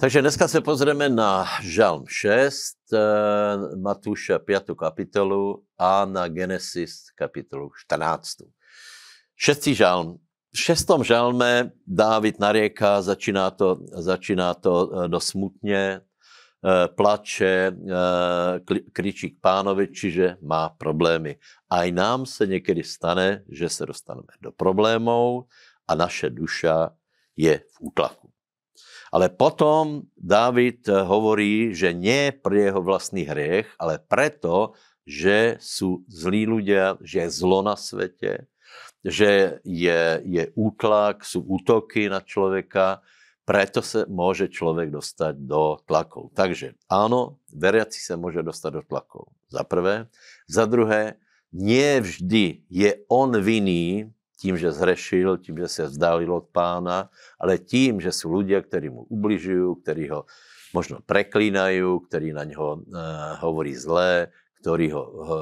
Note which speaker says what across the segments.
Speaker 1: Takže dneska se pozrieme na Žalm 6, eh, Matúša 5. kapitolu a na Genesis kapitolu 14. Šestý žalm. V šestom žalme Dávid narieka, začíná to, začíná to eh, dosmutně, eh, plače, kričí k pánovi, čiže má problémy. A i nám se někdy stane, že se dostaneme do problémov a naše duša je v útlaku. Ale potom David eh, hovorí, že nie pre jeho vlastný hriech, ale preto, že sú zlí ľudia, že je zlo na svete, že je, je útlak, sú útoky na človeka, preto sa môže človek dostať do tlakov. Takže áno, veriaci sa môže dostať do tlakov. Za prvé. Za druhé, nie vždy je on vinný tím, že zhrešil, tím, že se vzdálil od pána, ale tím, že sú ľudia, ktorí mu ubližujú, ktorí ho možno preklínajú, ktorí na ňo uh, hovorí zlé, ktorí ho, ho,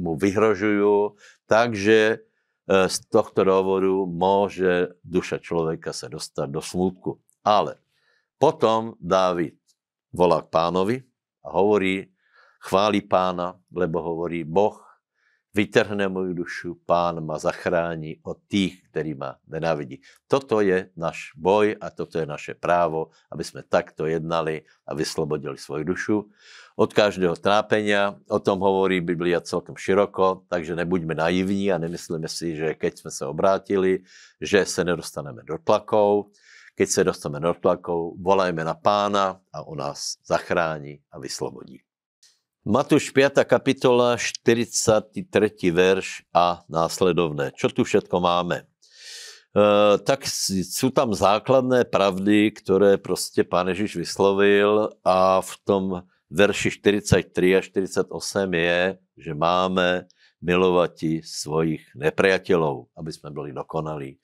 Speaker 1: mu vyhrožujú. Takže uh, z tohto dôvodu môže duša človeka sa dostať do smutku. Ale potom Dávid volá k pánovi a hovorí, chváli pána, lebo hovorí, Boh vytrhne moju dušu, pán ma zachrání od tých, ktorí ma nenávidí. Toto je náš boj a toto je naše právo, aby sme takto jednali a vyslobodili svoju dušu od každého trápenia. O tom hovorí Biblia celkom široko, takže nebuďme naivní a nemyslíme si, že keď sme sa obrátili, že se nedostaneme do tlakov. Keď sa dostaneme do tlakov, volajme na pána a on nás zachrání a vyslobodí. Matúš 5. kapitola, 43. verš a následovné. Čo tu všetko máme? E, tak sú tam základné pravdy, ktoré prostě pán Ježiš vyslovil a v tom verši 43 a 48 je, že máme milovati svojich nepriateľov, aby sme byli dokonalí.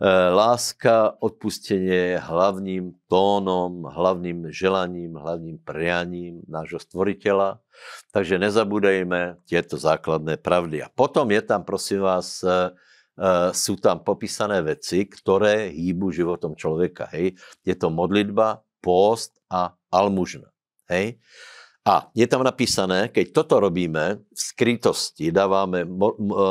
Speaker 1: Eh, láska, odpustenie je hlavním tónom, hlavním želaním, hlavním prianím nášho stvoriteľa. Takže nezabúdejme tieto základné pravdy. A potom je tam, prosím vás, eh, eh, sú tam popísané veci, ktoré hýbu životom človeka. Hej. Je to modlitba, post a almužna. Hej. A je tam napísané, keď toto robíme v skrytosti, dávame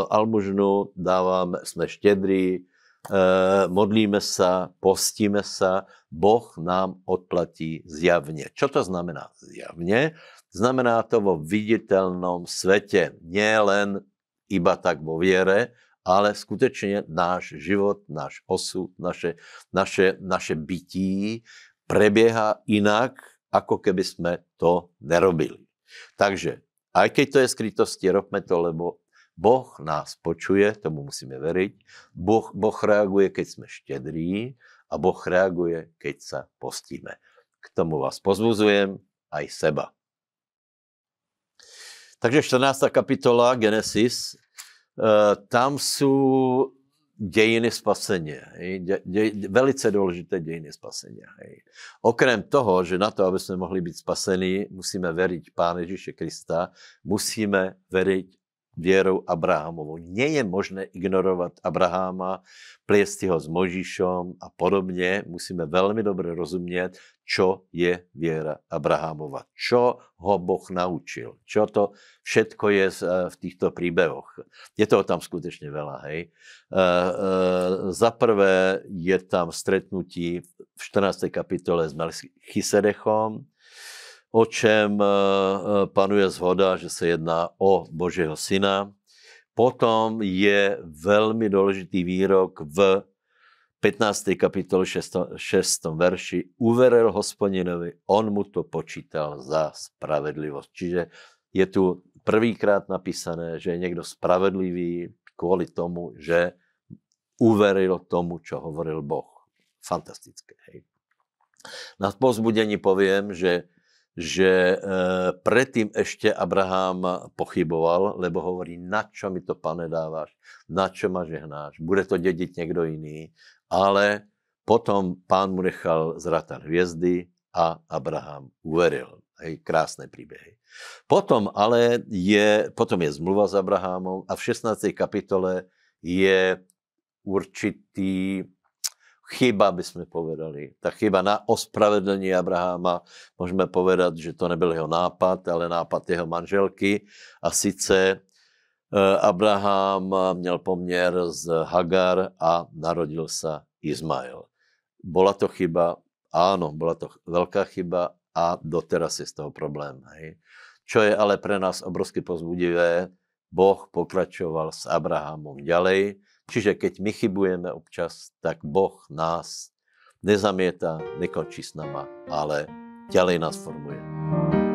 Speaker 1: almužnu, dávame, sme štedrí, Eh, modlíme sa, postíme sa, Boh nám odplatí zjavne. Čo to znamená zjavne? Znamená to vo viditeľnom svete, nie len iba tak vo viere, ale skutečne náš život, náš osud, naše, naše, naše bytí prebieha inak, ako keby sme to nerobili. Takže, aj keď to je skrytosti, robme to, lebo Boh nás počuje, tomu musíme veriť. Boh, boh reaguje, keď sme štedrí a Boh reaguje, keď sa postíme. K tomu vás pozvuzujem aj seba. Takže 14. kapitola Genesis, eh, tam sú dejiny spasenia. De, de, velice dôležité dejiny spasenia. Hej. Okrem toho, že na to, aby sme mohli byť spasení, musíme veriť Pána Ježíše Krista, musíme veriť vierou Abrahamovou. Nie je možné ignorovat Abraháma, pliesť ho s Možišom a podobne. Musíme veľmi dobre rozumieť, čo je viera Abrahámova. Čo ho Boh naučil. Čo to všetko je v týchto príbehoch. Je toho tam skutečne veľa. Hej. E, e, za prvé je tam stretnutí v 14. kapitole s Melchisedechom, o čem eh, eh, panuje zhoda, že se jedná o Božího syna. Potom je velmi důležitý výrok v 15. kapitole 6. 6. verši. Uveril hospodinovi, on mu to počítal za spravedlivost. Čiže je tu prvýkrát napísané, že je někdo spravedlivý kvůli tomu, že uveril tomu, čo hovoril Boh. Fantastické. Hej. Na pozbudení poviem, že že e, predtým ešte Abraham pochyboval, lebo hovorí, na čo mi to, pane, dáváš, na čo ma žehnáš, bude to dediť niekto iný. Ale potom pán mu nechal zratať hviezdy a Abraham uveril. Hej, krásne príbehy. Potom ale je, potom je zmluva s Abrahamom a v 16. kapitole je určitý chyba, by sme povedali. Ta chyba na ospravedlení Abraháma, môžeme povedať, že to nebyl jeho nápad, ale nápad jeho manželky. A sice eh, Abraham měl poměr z Hagar a narodil sa Izmael. Bola to chyba, áno, bola to veľká chyba a doteraz je z toho problém. Hej. Čo je ale pre nás obrovsky pozbudivé, Boh pokračoval s Abrahamom ďalej, čiže keď my chybujeme občas, tak Boh nás nezamieta, nekončí s nama, ale ďalej nás formuje.